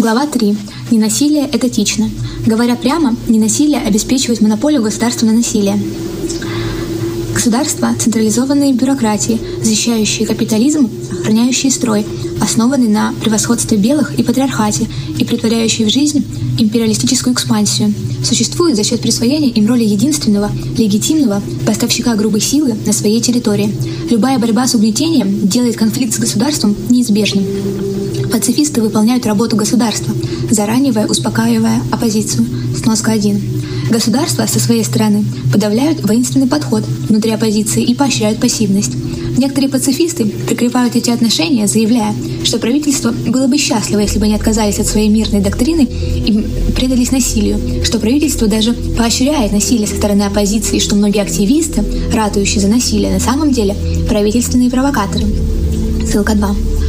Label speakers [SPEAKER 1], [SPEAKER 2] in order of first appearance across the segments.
[SPEAKER 1] Глава 3. Ненасилие этатично. Говоря прямо, ненасилие обеспечивает монополию государства на насилие. Государства – централизованные бюрократии, защищающие капитализм, охраняющие строй, основанный на превосходстве белых и патриархате и притворяющие в жизнь империалистическую экспансию, существуют за счет присвоения им роли единственного, легитимного поставщика грубой силы на своей территории. Любая борьба с угнетением делает конфликт с государством неизбежным. Пацифисты выполняют работу государства, заранее успокаивая оппозицию. Сноска 1. Государства, со своей стороны, подавляют воинственный подход внутри оппозиции и поощряют пассивность. Некоторые пацифисты прикрывают эти отношения, заявляя, что правительство было бы счастливо, если бы они отказались от своей мирной доктрины и предались насилию, что правительство даже поощряет насилие со стороны оппозиции, что многие активисты, ратующие за насилие, на самом деле правительственные провокаторы. Ссылка 2.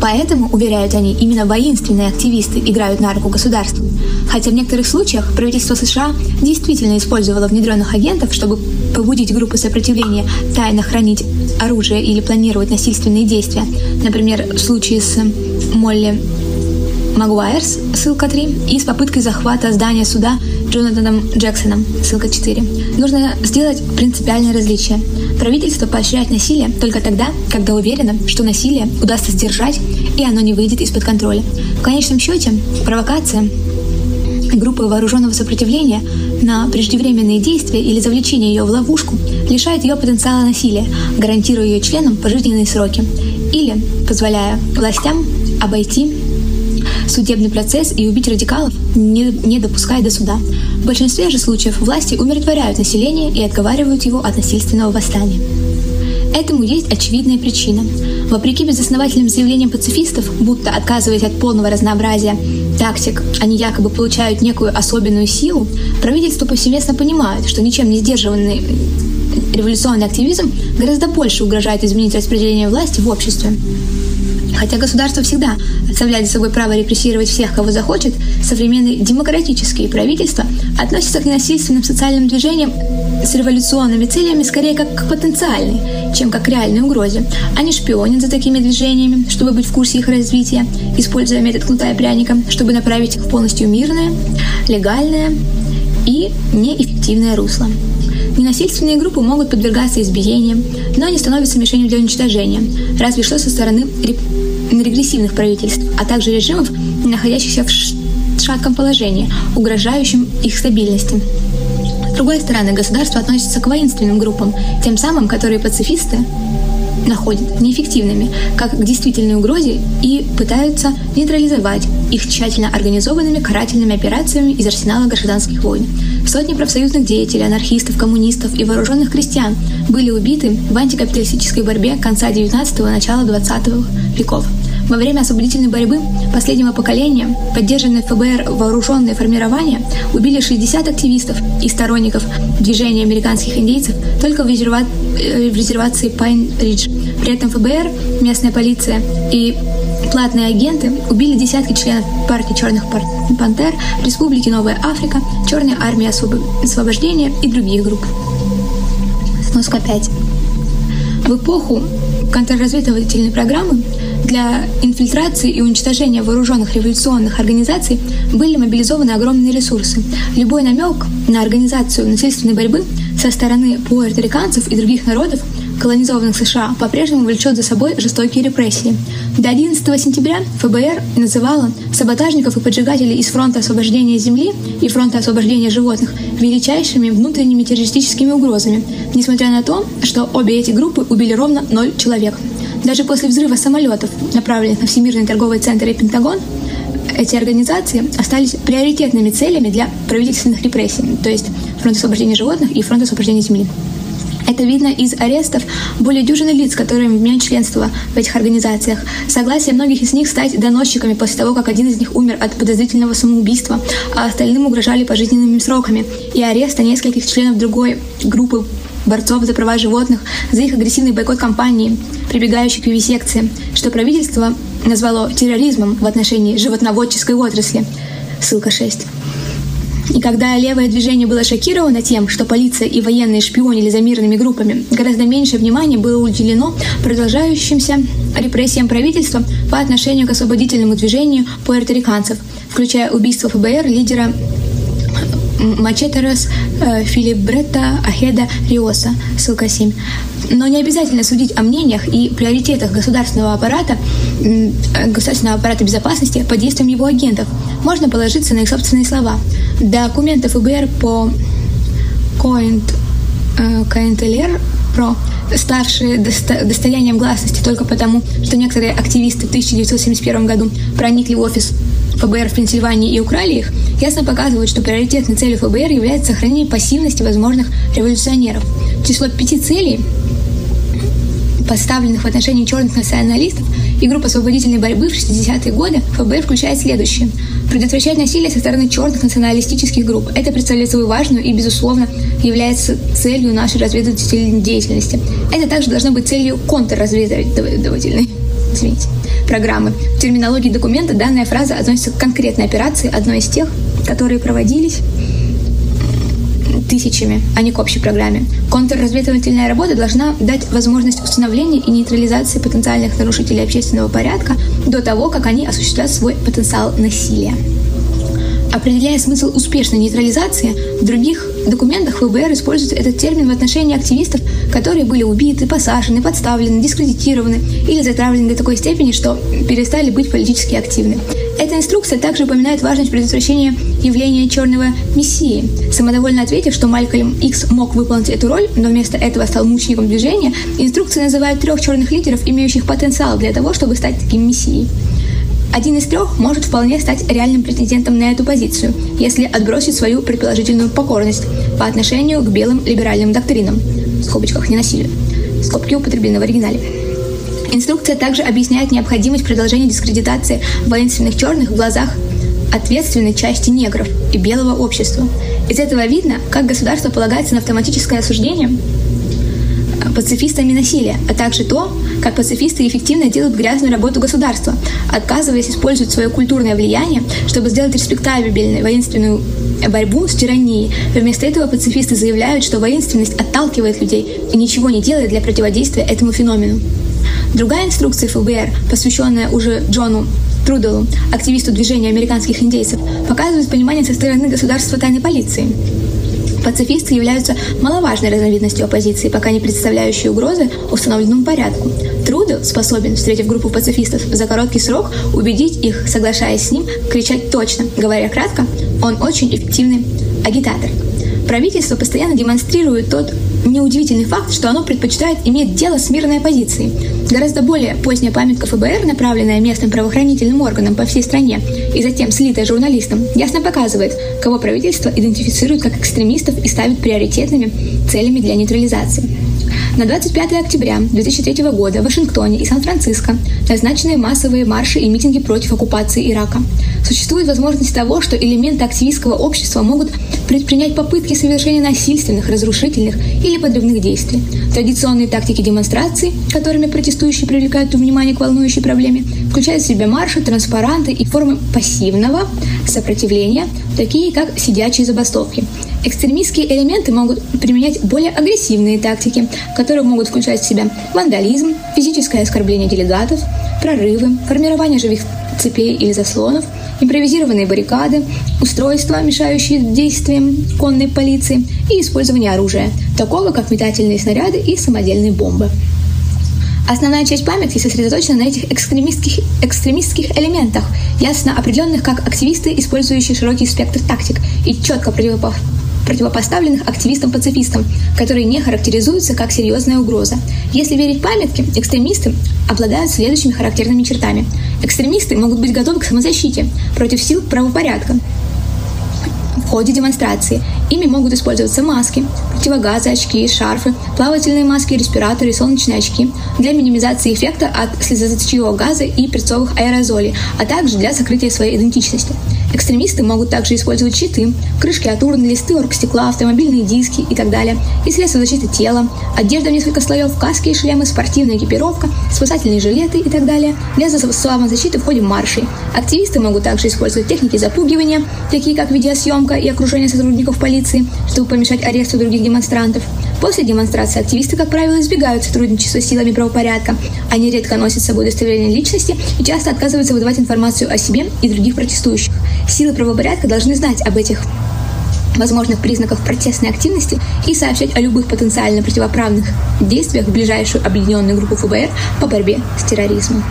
[SPEAKER 1] Поэтому, уверяют они, именно воинственные активисты играют на руку государству. Хотя в некоторых случаях правительство США действительно использовало внедренных агентов, чтобы побудить группы сопротивления тайно хранить оружие или планировать насильственные действия. Например, в случае с Молли Магуайрс, ссылка 3, и с попыткой захвата здания суда Джонатаном Джексоном, ссылка 4. Нужно сделать принципиальное различие. Правительство поощряет насилие только тогда, когда уверено, что насилие удастся сдержать и оно не выйдет из-под контроля. В конечном счете, провокация группы вооруженного сопротивления на преждевременные действия или завлечение ее в ловушку лишает ее потенциала насилия, гарантируя ее членам пожизненные сроки или позволяя властям обойти судебный процесс и убить радикалов, не, не допуская до суда. В большинстве же случаев власти умиротворяют население и отговаривают его от насильственного восстания. Этому есть очевидная причина. Вопреки безосновательным заявлениям пацифистов, будто отказываясь от полного разнообразия тактик, они якобы получают некую особенную силу, правительство повсеместно понимает, что ничем не сдерживанный революционный активизм гораздо больше угрожает изменить распределение власти в обществе. Хотя государство всегда оставляет за собой право репрессировать всех, кого захочет, современные демократические правительства относятся к ненасильственным социальным движениям с революционными целями скорее как к потенциальной, чем как к реальной угрозе. Они шпионят за такими движениями, чтобы быть в курсе их развития, используя метод кнута и пряника, чтобы направить их в полностью мирное, легальное и неэффективное русло. Ненасильственные группы могут подвергаться избиениям, но они становятся мишенью для уничтожения, разве что со стороны регрессивных правительств, а также режимов, находящихся в шатком положении, угрожающим их стабильности. С другой стороны, государство относится к воинственным группам, тем самым, которые пацифисты находят неэффективными, как к действительной угрозе и пытаются нейтрализовать их тщательно организованными карательными операциями из арсенала гражданских войн. Сотни профсоюзных деятелей, анархистов, коммунистов и вооруженных крестьян были убиты в антикапиталистической борьбе конца 19-го – начала 20 веков. Во время освободительной борьбы последнего поколения, поддержанные ФБР вооруженные формирования, убили 60 активистов и сторонников движения американских индейцев только в, резерва... Э, в резервации Пайн-Ридж. При этом ФБР, местная полиция и платные агенты убили десятки членов партии Черных Пантер, Республики Новая Африка, Черной армии освобождения и других групп. Сноска 5. В эпоху контрразведывательной программы для инфильтрации и уничтожения вооруженных революционных организаций были мобилизованы огромные ресурсы. Любой намек на организацию насильственной борьбы со стороны пуэрториканцев и других народов колонизованных США по-прежнему влечет за собой жестокие репрессии. До 11 сентября ФБР называла саботажников и поджигателей из Фронта освобождения Земли и Фронта освобождения животных величайшими внутренними террористическими угрозами, несмотря на то, что обе эти группы убили ровно ноль человек. Даже после взрыва самолетов, направленных на Всемирный торговый центр и Пентагон, эти организации остались приоритетными целями для правительственных репрессий, то есть Фронт освобождения животных и Фронт освобождения Земли. Это видно из арестов более дюжины лиц, которые имеют членство в этих организациях. Согласие многих из них стать доносчиками после того, как один из них умер от подозрительного самоубийства, а остальным угрожали пожизненными сроками. И ареста нескольких членов другой группы борцов за права животных за их агрессивный бойкот компании, прибегающей к вивисекции, что правительство назвало терроризмом в отношении животноводческой отрасли. Ссылка 6. И когда левое движение было шокировано тем, что полиция и военные шпионили за мирными группами, гораздо меньше внимания было уделено продолжающимся репрессиям правительства по отношению к освободительному движению пуэрториканцев, включая убийство ФБР лидера Мачетерес э, Филибретта Ахеда Риоса, ссылка 7. Но не обязательно судить о мнениях и приоритетах государственного аппарата, государственного аппарата безопасности под действием его агентов. Можно положиться на их собственные слова. Документы ФБР по Коинт КНТЛР про ставшие достоянием гласности только потому, что некоторые активисты в 1971 году проникли в офис ФБР в Пенсильвании и украли их, ясно показывают, что приоритетной целью ФБР является сохранение пассивности возможных революционеров. Число пяти целей, поставленных в отношении черных националистов и групп освободительной борьбы в 60-е годы, ФБР включает следующее. Предотвращать насилие со стороны черных националистических групп. Это представляет собой важную и, безусловно, является целью нашей разведывательной деятельности. Это также должно быть целью контрразведывательной. Извините программы. В терминологии документа данная фраза относится к конкретной операции, одной из тех, которые проводились тысячами, а не к общей программе. Контрразведывательная работа должна дать возможность установления и нейтрализации потенциальных нарушителей общественного порядка до того, как они осуществят свой потенциал насилия. Определяя смысл успешной нейтрализации, в других документах ФБР использует этот термин в отношении активистов, которые были убиты, посажены, подставлены, дискредитированы или затравлены до такой степени, что перестали быть политически активны. Эта инструкция также упоминает важность предотвращения явления черного мессии. Самодовольно ответив, что Малькольм Икс мог выполнить эту роль, но вместо этого стал мучеником движения, инструкция называет трех черных лидеров, имеющих потенциал для того, чтобы стать таким мессией. Один из трех может вполне стать реальным претендентом на эту позицию, если отбросить свою предположительную покорность по отношению к белым либеральным доктринам, в скобочках не насилию, скобки употреблены в оригинале. Инструкция также объясняет необходимость продолжения дискредитации воинственных черных в глазах ответственной части негров и белого общества. Из этого видно, как государство полагается на автоматическое осуждение пацифистами насилия, а также то, как пацифисты эффективно делают грязную работу государства, отказываясь использовать свое культурное влияние, чтобы сделать респектабельной воинственную борьбу с тиранией. Вместо этого пацифисты заявляют, что воинственность отталкивает людей и ничего не делает для противодействия этому феномену. Другая инструкция ФБР, посвященная уже Джону Труделу, активисту движения американских индейцев, показывает понимание со стороны государства тайной полиции. Пацифисты являются маловажной разновидностью оппозиции, пока не представляющей угрозы установленному порядку. Трудел способен, встретив группу пацифистов, за короткий срок убедить их, соглашаясь с ним, кричать точно. Говоря кратко, он очень эффективный агитатор. Правительство постоянно демонстрирует тот неудивительный факт, что оно предпочитает иметь дело с мирной оппозицией. Гораздо более поздняя памятка ФБР, направленная местным правоохранительным органам по всей стране и затем слитая журналистам, ясно показывает, кого правительство идентифицирует как экстремистов и ставит приоритетными целями для нейтрализации. На 25 октября 2003 года в Вашингтоне и Сан-Франциско назначены массовые марши и митинги против оккупации Ирака. Существует возможность того, что элементы активистского общества могут предпринять попытки совершения насильственных, разрушительных или подрывных действий. Традиционные тактики демонстраций, которыми протестующие привлекают внимание к волнующей проблеме, включают в себя марши, транспаранты и формы пассивного сопротивления, такие как сидячие забастовки. Экстремистские элементы могут применять более агрессивные тактики, которые могут включать в себя вандализм, физическое оскорбление делегатов, прорывы, формирование живых цепей или заслонов, импровизированные баррикады, устройства, мешающие действиям конной полиции и использование оружия, такого как метательные снаряды и самодельные бомбы. Основная часть памяти сосредоточена на этих экстремистских, экстремистских элементах, ясно определенных как активисты, использующие широкий спектр тактик и четко противопоставленных активистам-пацифистам, которые не характеризуются как серьезная угроза. Если верить памятке, экстремисты обладают следующими характерными чертами. Экстремисты могут быть готовы к самозащите против сил правопорядка, в ходе демонстрации Ими могут использоваться маски, противогазы, очки, шарфы, плавательные маски, респираторы и солнечные очки для минимизации эффекта от слезоточивого газа и перцовых аэрозолей, а также для сокрытия своей идентичности. Экстремисты могут также использовать щиты, крышки от урн, листы оргстекла, автомобильные диски и так далее, и средства защиты тела, одежда в несколько слоев, каски и шлемы, спортивная экипировка, спасательные жилеты и так далее для самозащиты в ходе маршей. Активисты могут также использовать техники запугивания, такие как видеосъемка и окружение сотрудников полиции, чтобы помешать аресту других демонстрантов. После демонстрации активисты, как правило, избегают сотрудничества с силами правопорядка. Они редко носят с собой удостоверение личности и часто отказываются выдавать информацию о себе и других протестующих. Силы правопорядка должны знать об этих возможных признаков протестной активности и сообщать о любых потенциально противоправных действиях в ближайшую объединенную группу ФБР по борьбе с терроризмом.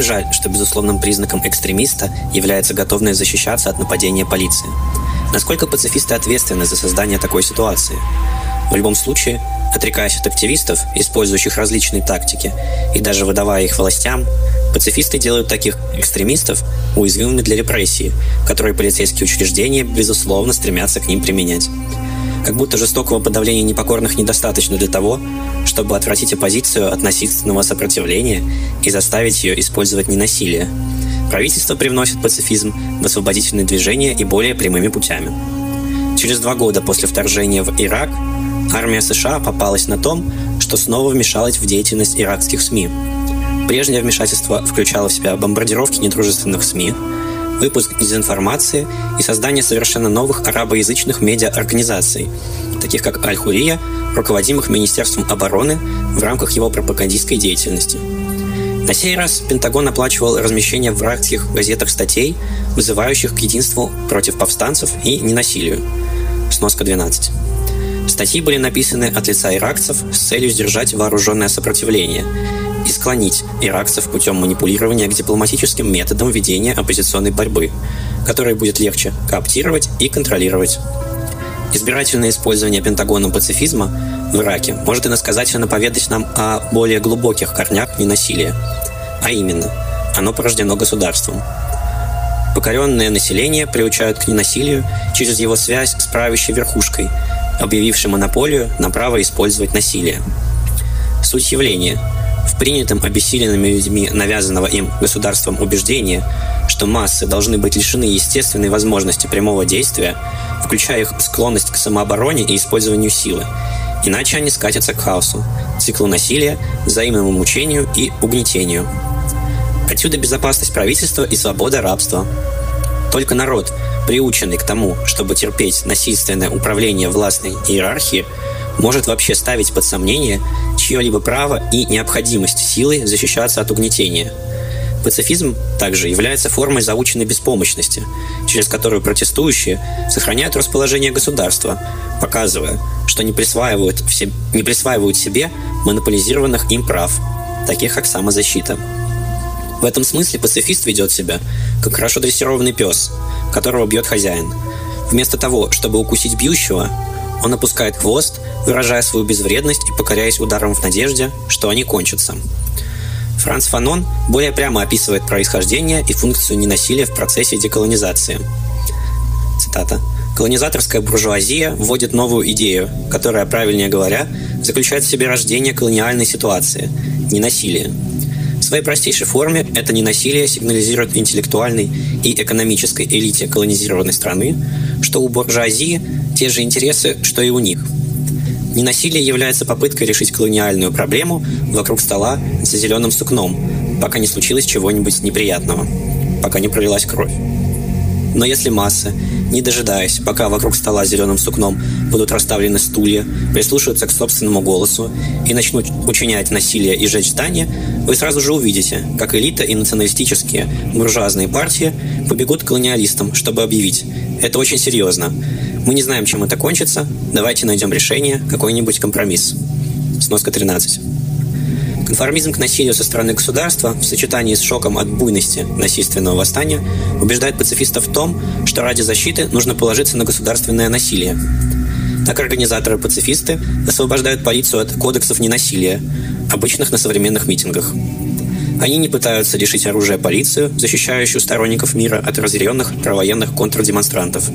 [SPEAKER 2] Как жаль, что безусловным признаком экстремиста является готовность защищаться от нападения полиции. Насколько пацифисты ответственны за создание такой ситуации? В любом случае, отрекаясь от активистов, использующих различные тактики, и даже выдавая их властям, пацифисты делают таких экстремистов уязвимыми для репрессии, которые полицейские учреждения, безусловно, стремятся к ним применять. Как будто жестокого подавления непокорных недостаточно для того, чтобы отвратить оппозицию от насильственного сопротивления и заставить ее использовать ненасилие. Правительство привносит пацифизм в освободительные движения и более прямыми путями. Через два года после вторжения в Ирак армия США попалась на том, что снова вмешалась в деятельность иракских СМИ. Прежнее вмешательство включало в себя бомбардировки недружественных СМИ, выпуск дезинформации и создание совершенно новых арабоязычных медиа-организаций, таких как Аль-Хурия, руководимых Министерством обороны в рамках его пропагандистской деятельности. На сей раз Пентагон оплачивал размещение в иракских газетах статей, вызывающих к единству против повстанцев и ненасилию. Сноска 12. Статьи были написаны от лица иракцев с целью сдержать вооруженное сопротивление и склонить иракцев путем манипулирования к дипломатическим методам ведения оппозиционной борьбы, которые будет легче кооптировать и контролировать. Избирательное использование Пентагоном пацифизма в Ираке может иносказательно поведать нам о более глубоких корнях ненасилия. А именно, оно порождено государством. Покоренное население приучают к ненасилию через его связь с правящей верхушкой, объявившей монополию на право использовать насилие. Суть явления – в принятом обессиленными людьми навязанного им государством убеждения, что массы должны быть лишены естественной возможности прямого действия, включая их склонность к самообороне и использованию силы. Иначе они скатятся к хаосу, циклу насилия, взаимному мучению и угнетению. Отсюда безопасность правительства и свобода рабства. Только народ, приученный к тому, чтобы терпеть насильственное управление властной иерархии, может вообще ставить под сомнение чье-либо право и необходимость силы защищаться от угнетения. Пацифизм также является формой заученной беспомощности, через которую протестующие сохраняют расположение государства, показывая, что не присваивают, все, не присваивают себе монополизированных им прав, таких как самозащита. В этом смысле пацифист ведет себя, как хорошо дрессированный пес, которого бьет хозяин. Вместо того, чтобы укусить бьющего, он опускает хвост, выражая свою безвредность и покоряясь ударом в надежде, что они кончатся. Франц Фанон более прямо описывает происхождение и функцию ненасилия в процессе деколонизации. Цитата. Колонизаторская буржуазия вводит новую идею, которая, правильнее говоря, заключает в себе рождение колониальной ситуации – ненасилие. В своей простейшей форме это ненасилие сигнализирует интеллектуальной и экономической элите колонизированной страны, что у буржуазии те же интересы, что и у них. Ненасилие является попыткой решить колониальную проблему вокруг стола за зеленым сукном, пока не случилось чего-нибудь неприятного, пока не пролилась кровь. Но если массы, не дожидаясь, пока вокруг стола зеленым сукном будут расставлены стулья, прислушаются к собственному голосу и начнут учинять насилие и жечь здания, вы сразу же увидите, как элита и националистические буржуазные партии побегут к колониалистам, чтобы объявить «это очень серьезно. Мы не знаем, чем это кончится. Давайте найдем решение, какой-нибудь компромисс». Сноска 13. Конформизм к насилию со стороны государства в сочетании с шоком от буйности насильственного восстания убеждает пацифистов в том, что ради защиты нужно положиться на государственное насилие. Так организаторы-пацифисты освобождают полицию от кодексов ненасилия, обычных на современных митингах. Они не пытаются лишить оружия полицию, защищающую сторонников мира от разъяренных провоенных контрдемонстрантов.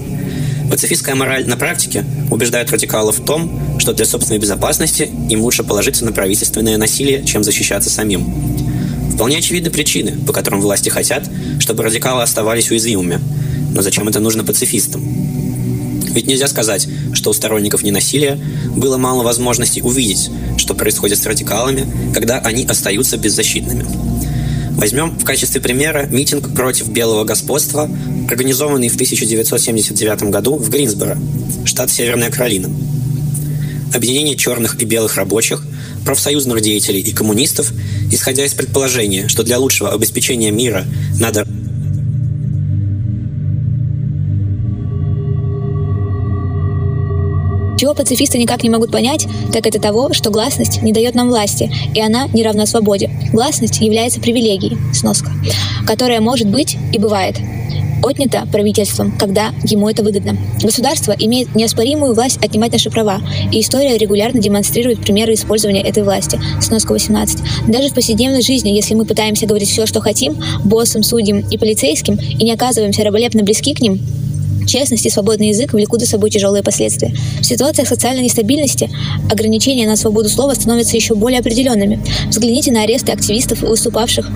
[SPEAKER 2] Пацифистская мораль на практике убеждает радикалов в том, что для собственной безопасности им лучше положиться на правительственное насилие, чем защищаться самим. Вполне очевидны причины, по которым власти хотят, чтобы радикалы оставались уязвимыми. Но зачем это нужно пацифистам? Ведь нельзя сказать, что у сторонников ненасилия было мало возможностей увидеть, что происходит с радикалами, когда они остаются беззащитными. Возьмем в качестве примера митинг против белого господства, организованный в 1979 году в Гринсборо, штат Северная Каролина. Объединение черных и белых рабочих, профсоюзных деятелей и коммунистов, исходя из предположения, что для лучшего обеспечения мира надо
[SPEAKER 1] Чего пацифисты никак не могут понять, так это того, что гласность не дает нам власти, и она не равна свободе. Гласность является привилегией, сноска, которая может быть и бывает отнята правительством, когда ему это выгодно. Государство имеет неоспоримую власть отнимать наши права, и история регулярно демонстрирует примеры использования этой власти. Сноска 18. Даже в повседневной жизни, если мы пытаемся говорить все, что хотим, боссам, судьям и полицейским, и не оказываемся раболепно близки к ним, Честность и свободный язык влекут за собой тяжелые последствия. В ситуациях социальной нестабильности ограничения на свободу слова становятся еще более определенными. Взгляните на аресты активистов, выступавших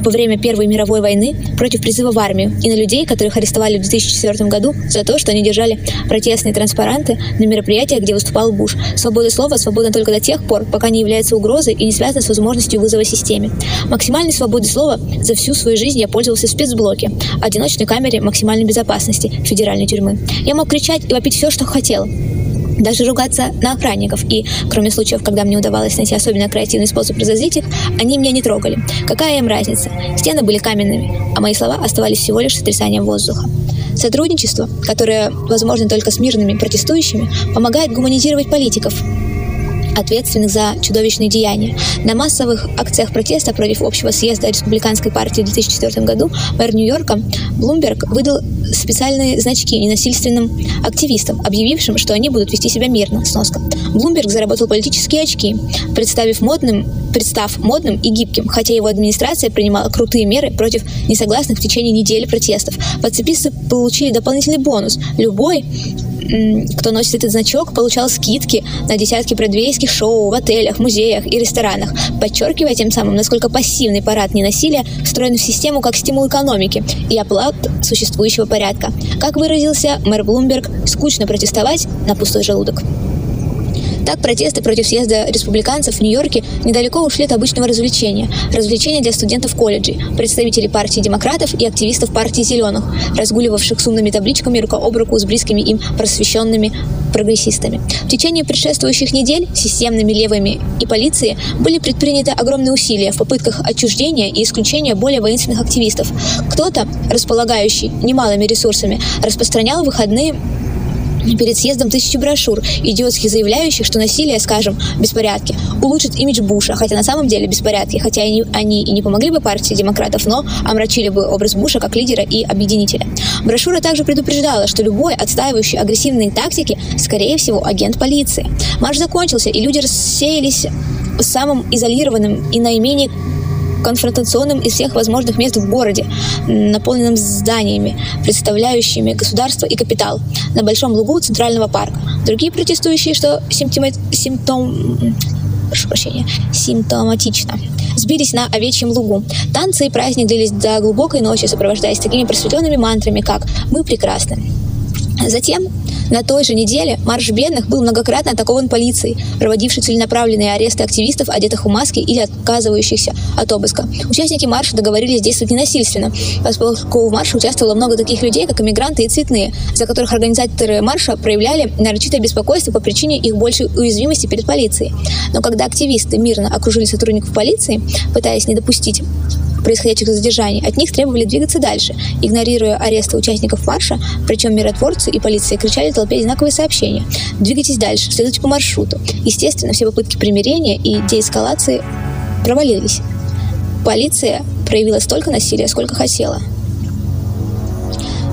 [SPEAKER 1] во время Первой мировой войны против призыва в армию, и на людей, которых арестовали в 2004 году за то, что они держали протестные транспаранты на мероприятиях, где выступал Буш. Свобода слова свободна только до тех пор, пока не является угрозой и не связана с возможностью вызова системе. Максимальной свободой слова за всю свою жизнь я пользовался в спецблоке, одиночной камере максимальной безопасности, федеральной тюрьмы. Я мог кричать и вопить все, что хотел даже ругаться на охранников. И, кроме случаев, когда мне удавалось найти особенно креативный способ разозлить их, они меня не трогали. Какая им разница? Стены были каменными, а мои слова оставались всего лишь сотрясанием воздуха. Сотрудничество, которое возможно только с мирными протестующими, помогает гуманизировать политиков, ответственных за чудовищные деяния. На массовых акциях протеста против общего съезда республиканской партии в 2004 году мэр Нью-Йорка Блумберг выдал специальные значки ненасильственным активистам, объявившим, что они будут вести себя мирно. Сноска. Блумберг заработал политические очки, представив модным, представ модным и гибким, хотя его администрация принимала крутые меры против несогласных в течение недели протестов. Пацифисты получили дополнительный бонус. Любой кто носит этот значок, получал скидки на десятки бродвейских шоу в отелях, музеях и ресторанах, подчеркивая тем самым, насколько пассивный парад ненасилия встроен в систему как стимул экономики и оплат существующего порядка. Как выразился мэр Блумберг, скучно протестовать на пустой желудок. Так протесты против съезда республиканцев в Нью-Йорке недалеко ушли от обычного развлечения. Развлечения для студентов колледжей, представителей партии демократов и активистов партии зеленых, разгуливавших с умными табличками рука об руку с близкими им просвещенными прогрессистами. В течение предшествующих недель системными левыми и полицией были предприняты огромные усилия в попытках отчуждения и исключения более воинственных активистов. Кто-то, располагающий немалыми ресурсами, распространял выходные перед съездом тысячи брошюр, идиотских заявляющих, что насилие, скажем, беспорядки, улучшит имидж Буша, хотя на самом деле беспорядки, хотя они, они и не помогли бы партии демократов, но омрачили бы образ Буша как лидера и объединителя. Брошюра также предупреждала, что любой отстаивающий агрессивные тактики, скорее всего, агент полиции. Марш закончился, и люди рассеялись самым изолированным и наименее конфронтационным из всех возможных мест в городе, наполненным зданиями, представляющими государство и капитал, на большом лугу Центрального парка. Другие протестующие, что симптома... симптом прошу прощения, симптоматично. Сбились на овечьем лугу. Танцы и праздник длились до глубокой ночи, сопровождаясь такими просветленными мантрами, как «Мы прекрасны». Затем на той же неделе марш бедных был многократно атакован полицией, проводившей целенаправленные аресты активистов, одетых в маски или отказывающихся от обыска. Участники марша договорились действовать ненасильственно, поскольку в марше участвовало много таких людей, как иммигранты и цветные, за которых организаторы марша проявляли нарочитое беспокойство по причине их большей уязвимости перед полицией. Но когда активисты мирно окружили сотрудников полиции, пытаясь не допустить происходящих задержаний, от них требовали двигаться дальше, игнорируя аресты участников марша, причем миротворцы и полиция кричали толпе одинаковые сообщения. Двигайтесь дальше, следуйте по маршруту. Естественно, все попытки примирения и деэскалации провалились. Полиция проявила столько насилия, сколько хотела.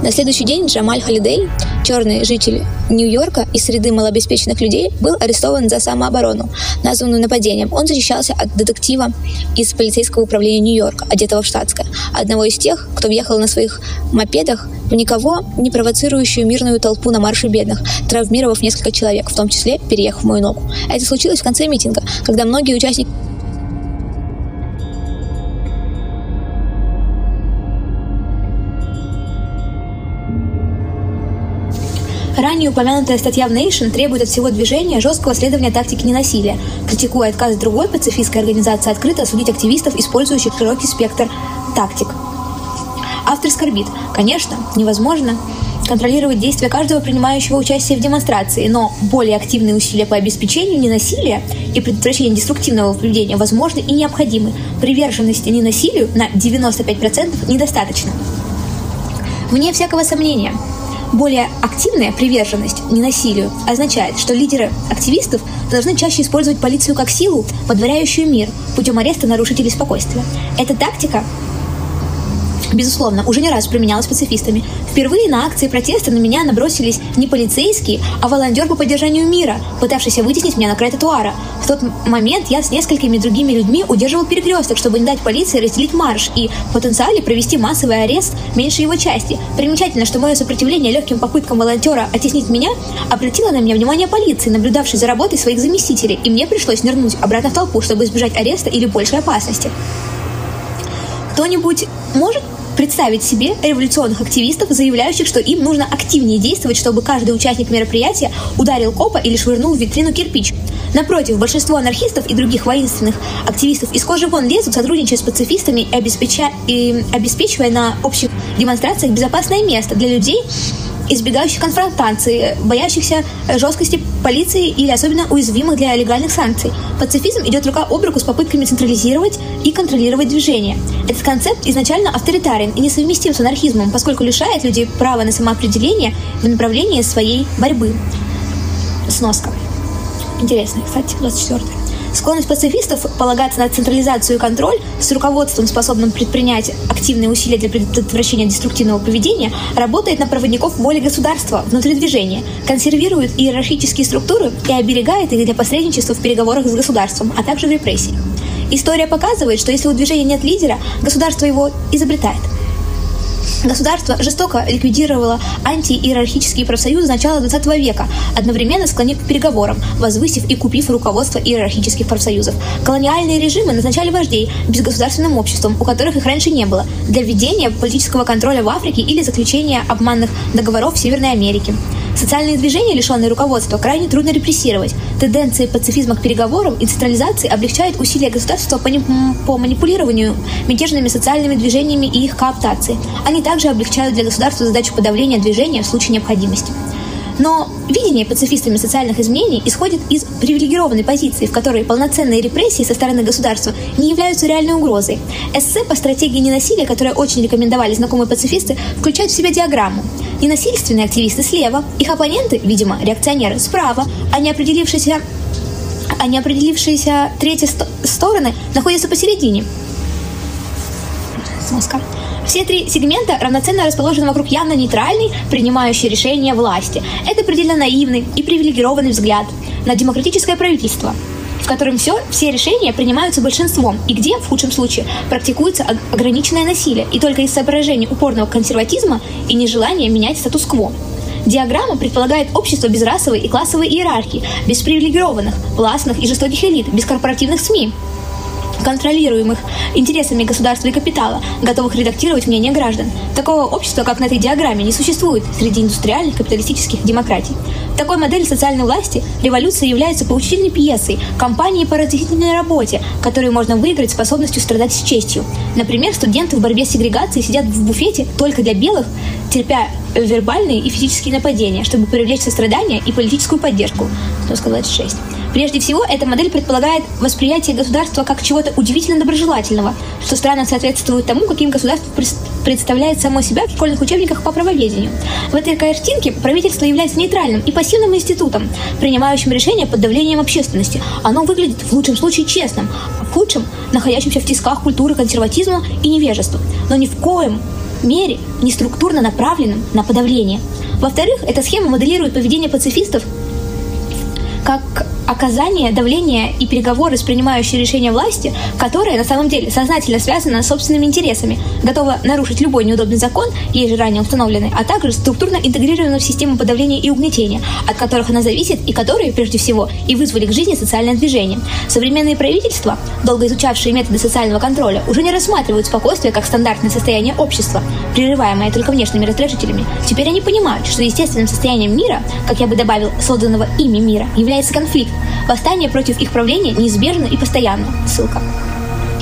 [SPEAKER 1] На следующий день Джамаль Халидей, черный житель Нью-Йорка из среды малообеспеченных людей, был арестован за самооборону, названную нападением. Он защищался от детектива из полицейского управления Нью-Йорка, одетого в штатское, одного из тех, кто въехал на своих мопедах в никого не провоцирующую мирную толпу на марше бедных, травмировав несколько человек, в том числе переехав мою ногу. Это случилось в конце митинга, когда многие участники Ранее упомянутая статья в Nation требует от всего движения жесткого следования тактики ненасилия, критикуя отказ другой пацифистской организации открыто осудить активистов, использующих широкий спектр тактик. Автор скорбит. Конечно, невозможно контролировать действия каждого принимающего участие в демонстрации, но более активные усилия по обеспечению ненасилия и предотвращению деструктивного поведения возможны и необходимы. Приверженности ненасилию на 95% недостаточно. Вне всякого сомнения, более активная приверженность ненасилию означает, что лидеры активистов должны чаще использовать полицию как силу, подворяющую мир, путем ареста нарушителей спокойствия. Эта тактика безусловно, уже не раз применялась пацифистами. Впервые на акции протеста на меня набросились не полицейские, а волонтер по поддержанию мира, пытавшийся вытеснить меня на край тротуара. В тот момент я с несколькими другими людьми удерживал перекресток, чтобы не дать полиции разделить марш и в потенциале провести массовый арест меньшей его части. Примечательно, что мое сопротивление легким попыткам волонтера оттеснить меня обратило на меня внимание полиции, наблюдавшей за работой своих заместителей, и мне пришлось нырнуть обратно в толпу, чтобы избежать ареста или большей опасности. Кто-нибудь может представить себе революционных активистов, заявляющих, что им нужно активнее действовать, чтобы каждый участник мероприятия ударил копа или швырнул в витрину кирпич. Напротив, большинство анархистов и других воинственных активистов из кожи вон лезут, сотрудничая с пацифистами и, обеспеча... и обеспечивая на общих демонстрациях безопасное место для людей, избегающих конфронтации, боящихся жесткости полиции или особенно уязвимых для легальных санкций. Пацифизм идет рука об руку с попытками централизировать и контролировать движение. Этот концепт изначально авторитарен и несовместим с анархизмом, поскольку лишает людей права на самоопределение в направлении своей борьбы. Сноска. Интересно, кстати, 24 Склонность пацифистов полагаться на централизацию и контроль с руководством, способным предпринять активные усилия для предотвращения деструктивного поведения, работает на проводников воли государства внутри движения, консервирует иерархические структуры и оберегает их для посредничества в переговорах с государством, а также в репрессиях. История показывает, что если у движения нет лидера, государство его изобретает – Государство жестоко ликвидировало антииерархические профсоюзы начала XX века, одновременно склонив к переговорам, возвысив и купив руководство иерархических профсоюзов. Колониальные режимы назначали вождей безгосударственным обществом, у которых их раньше не было, для введения политического контроля в Африке или заключения обманных договоров в Северной Америке. Социальные движения, лишенные руководства, крайне трудно репрессировать. Тенденции пацифизма к переговорам и централизации облегчают усилия государства по, по манипулированию мятежными социальными движениями и их кооптации. Они также облегчают для государства задачу подавления движения в случае необходимости. Но видение пацифистами социальных изменений исходит из привилегированной позиции, в которой полноценные репрессии со стороны государства не являются реальной угрозой. Эссе по стратегии ненасилия, которое очень рекомендовали знакомые пацифисты, включают в себя диаграмму. Ненасильственные активисты слева, их оппоненты, видимо, реакционеры, справа, а не определившиеся а не определившиеся третьи ст- стороны находятся посередине. Сноска. Все три сегмента равноценно расположены вокруг явно нейтральной, принимающей решения власти. Это предельно наивный и привилегированный взгляд на демократическое правительство, в котором все, все решения принимаются большинством, и где, в худшем случае, практикуется ограниченное насилие, и только из соображений упорного консерватизма и нежелания менять статус-кво. Диаграмма предполагает общество без расовой и классовой иерархии, без привилегированных, властных и жестоких элит, без корпоративных СМИ, контролируемых интересами государства и капитала, готовых редактировать мнение граждан. Такого общества, как на этой диаграмме, не существует среди индустриальных капиталистических демократий. В такой модели социальной власти революция является поучительной пьесой, кампанией по разъяснительной работе, которую можно выиграть способностью страдать с честью. Например, студенты в борьбе с сегрегацией сидят в буфете только для белых, терпя вербальные и физические нападения, чтобы привлечь сострадание и политическую поддержку. 126. Прежде всего, эта модель предполагает восприятие государства как чего-то удивительно доброжелательного, что странно соответствует тому, каким государство представляет само себя в школьных учебниках по правоведению. В этой картинке правительство является нейтральным и пассивным институтом, принимающим решения под давлением общественности. Оно выглядит в лучшем случае честным, а в худшем – находящимся в тисках культуры консерватизма и невежества. Но ни в коем мере не структурно направленным на подавление. Во-вторых, эта схема моделирует поведение пацифистов как оказание давления и переговоры с принимающей решения власти, которая на самом деле сознательно связана с собственными интересами, готова нарушить любой неудобный закон, ей же ранее установленный, а также структурно интегрирована в систему подавления и угнетения, от которых она зависит и которые, прежде всего, и вызвали к жизни социальное движение. Современные правительства, долго изучавшие методы социального контроля, уже не рассматривают спокойствие как стандартное состояние общества, прерываемое только внешними раздражителями. Теперь они понимают, что естественным состоянием мира, как я бы добавил, созданного ими мира, является конфликт, Восстание против их правления неизбежно и постоянно. Ссылка.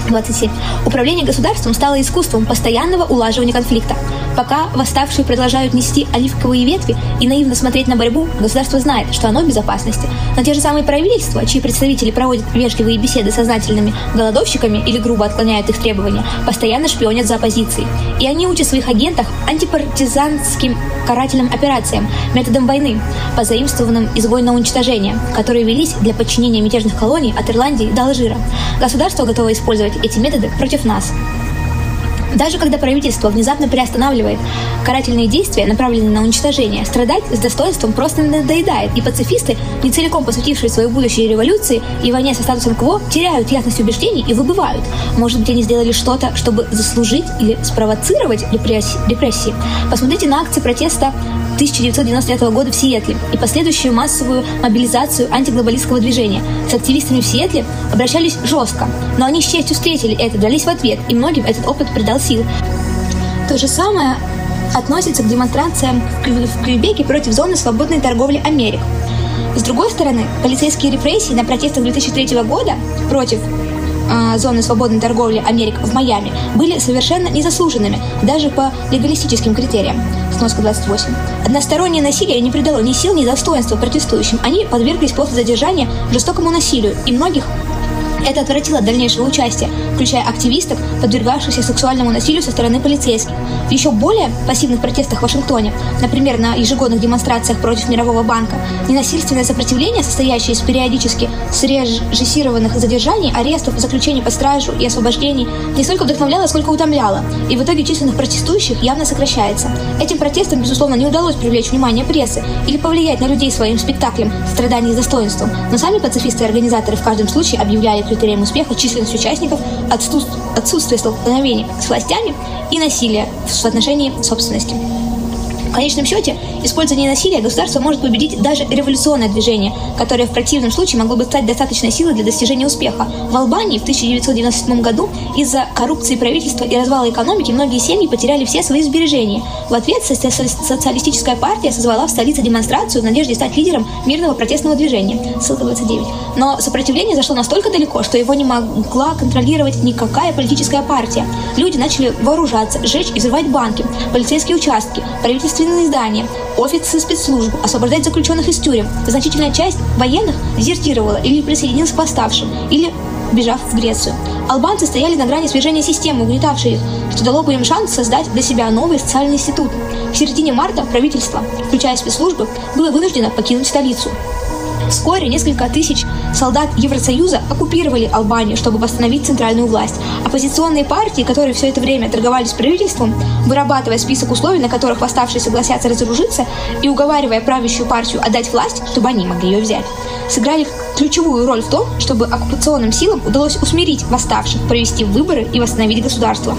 [SPEAKER 1] 27. Управление государством стало искусством постоянного улаживания конфликта. Пока восставшие продолжают нести оливковые ветви и наивно смотреть на борьбу, государство знает, что оно в безопасности. Но те же самые правительства, чьи представители проводят вежливые беседы с сознательными голодовщиками или грубо отклоняют их требования, постоянно шпионят за оппозицией. И они учат своих агентах антипартизанским карательным операциям, методом войны, позаимствованным из войн на уничтожение, которые велись для подчинения мятежных колоний от Ирландии до Алжира. Государство готово использовать эти методы против нас. Даже когда правительство внезапно приостанавливает карательные действия, направленные на уничтожение, страдать с достоинством просто надоедает, и пацифисты, не целиком посвятившие свою будущей революции и войне со статусом КВО, теряют ясность убеждений и выбывают. Может быть, они сделали что-то, чтобы заслужить или спровоцировать репрессии. Посмотрите на акции протеста 1999 года в Сиэтле и последующую массовую мобилизацию антиглобалистского движения. С активистами в Сиэтле обращались жестко, но они с честью встретили это, дрались в ответ, и многим этот опыт придал сил. То же самое относится к демонстрациям в Квебеке против зоны свободной торговли Америк. С другой стороны, полицейские репрессии на протестах 2003 года против э, зоны свободной торговли Америк в Майами были совершенно незаслуженными, даже по легалистическим критериям. Сноска 28. Одностороннее насилие не придало ни сил, ни достоинства протестующим. Они подверглись после задержания жестокому насилию, и многих это отвратило от дальнейшего участия, включая активисток, подвергавшихся сексуальному насилию со стороны полицейских. В еще более пассивных протестах в Вашингтоне, например, на ежегодных демонстрациях против Мирового банка, ненасильственное сопротивление, состоящее из периодически срежиссированных задержаний, арестов, заключений под стражу и освобождений, не столько вдохновляло, сколько утомляло, и в итоге численных протестующих явно сокращается. Этим протестам, безусловно, не удалось привлечь внимание прессы или повлиять на людей своим спектаклем «Страдания с достоинством», но сами пацифисты и организаторы в каждом случае объявляли критерием успеха численность участников, отсутствие столкновений с властями и насилие в соотношении собственности. Конечном счете, использование насилия государство может победить даже революционное движение, которое в противном случае могло бы стать достаточной силой для достижения успеха. В Албании в 1997 году из-за коррупции правительства и развала экономики многие семьи потеряли все свои сбережения. В ответ социалистическая партия созвала в столице демонстрацию в надежде стать лидером мирного протестного движения. Ссылка 29. Но сопротивление зашло настолько далеко, что его не могла контролировать никакая политическая партия. Люди начали вооружаться, сжечь и взрывать банки, полицейские участки, правительственные правительственные здания, офисы спецслужб, освобождать заключенных из тюрем. Значительная часть военных дезертировала или присоединилась к восставшим, или бежав в Грецию. Албанцы стояли на грани свержения системы, угнетавшей их, что дало бы им шанс создать для себя новый социальный институт. В середине марта правительство, включая спецслужбы, было вынуждено покинуть столицу. Вскоре несколько тысяч солдат Евросоюза оккупировали Албанию, чтобы восстановить центральную власть. Оппозиционные партии, которые все это время торговали с правительством, вырабатывая список условий, на которых восставшие согласятся разоружиться, и уговаривая правящую партию отдать власть, чтобы они могли ее взять, сыграли ключевую роль в том, чтобы оккупационным силам удалось усмирить восставших, провести выборы и восстановить государство.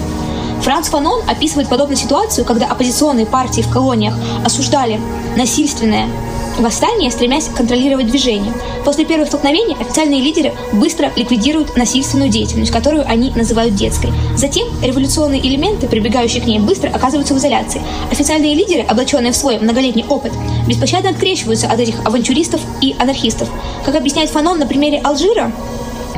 [SPEAKER 1] Франц Фанон описывает подобную ситуацию, когда оппозиционные партии в колониях осуждали насильственное восстание, стремясь контролировать движение. После первых столкновений официальные лидеры быстро ликвидируют насильственную деятельность, которую они называют детской. Затем революционные элементы, прибегающие к ней, быстро оказываются в изоляции. Официальные лидеры, облаченные в свой многолетний опыт, беспощадно открещиваются от этих авантюристов и анархистов. Как объясняет Фанон на примере Алжира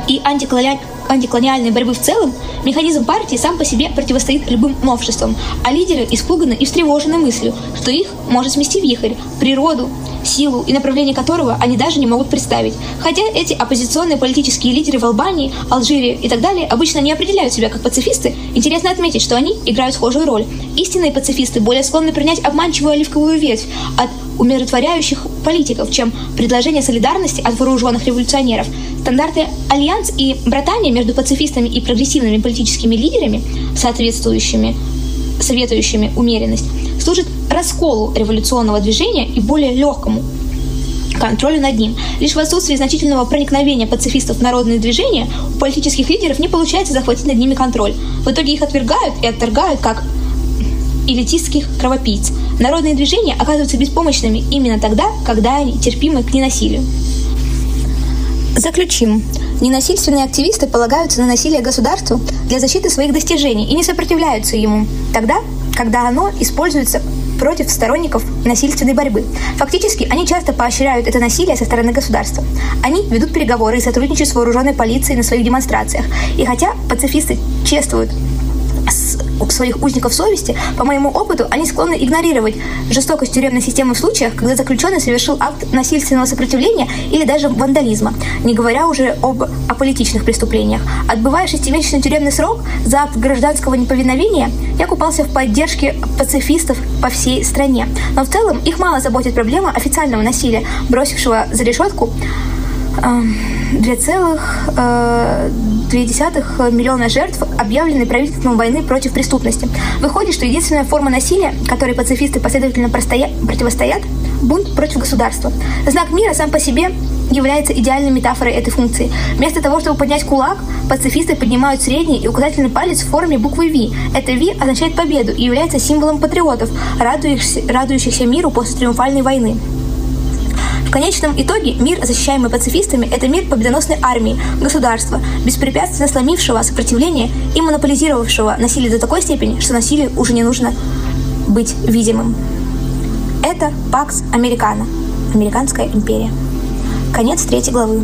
[SPEAKER 1] и антиколониальных антиколониальной борьбы в целом, механизм партии сам по себе противостоит любым новшествам, а лидеры испуганы и встревожены мыслью, что их может смести вихрь, природу силу и направление которого они даже не могут представить. Хотя эти оппозиционные политические лидеры в Албании, Алжире и так далее обычно не определяют себя как пацифисты, интересно отметить, что они играют схожую роль. Истинные пацифисты более склонны принять обманчивую оливковую ветвь от умиротворяющих политиков, чем предложение солидарности от вооруженных революционеров. Стандарты альянс и братания между пацифистами и прогрессивными политическими лидерами, соответствующими, советующими умеренность, служат расколу революционного движения и более легкому контролю над ним. Лишь в отсутствии значительного проникновения пацифистов в народные движения у политических лидеров не получается захватить над ними контроль. В итоге их отвергают и отторгают как элитистских кровопийц. Народные движения оказываются беспомощными именно тогда, когда они терпимы к ненасилию. Заключим. Ненасильственные активисты полагаются на насилие государству для защиты своих достижений и не сопротивляются ему тогда, когда оно используется против сторонников насильственной борьбы. Фактически, они часто поощряют это насилие со стороны государства. Они ведут переговоры и сотрудничают с вооруженной полицией на своих демонстрациях. И хотя пацифисты чествуют своих узников совести, по моему опыту, они склонны игнорировать жестокость тюремной системы в случаях, когда заключенный совершил акт насильственного сопротивления или даже вандализма, не говоря уже об аполитичных преступлениях. Отбывая шестимесячный тюремный срок за акт гражданского неповиновения, я купался в поддержке пацифистов по всей стране. Но в целом их мало заботит проблема официального насилия, бросившего за решетку 2,2 э, миллиона жертв, объявленной правительством войны против преступности. Выходит, что единственная форма насилия, которой пацифисты последовательно противостоят, бунт против государства. Знак мира сам по себе является идеальной метафорой этой функции. Вместо того, чтобы поднять кулак, пацифисты поднимают средний и указательный палец в форме буквы V. Это V означает победу и является символом патриотов, радующихся миру после триумфальной войны. В конечном итоге мир, защищаемый пацифистами, это мир победоносной армии, государства, беспрепятственно сломившего сопротивление и монополизировавшего насилие до такой степени, что насилию уже не нужно быть видимым. Это Пакс Американо, Американская империя. Конец третьей главы.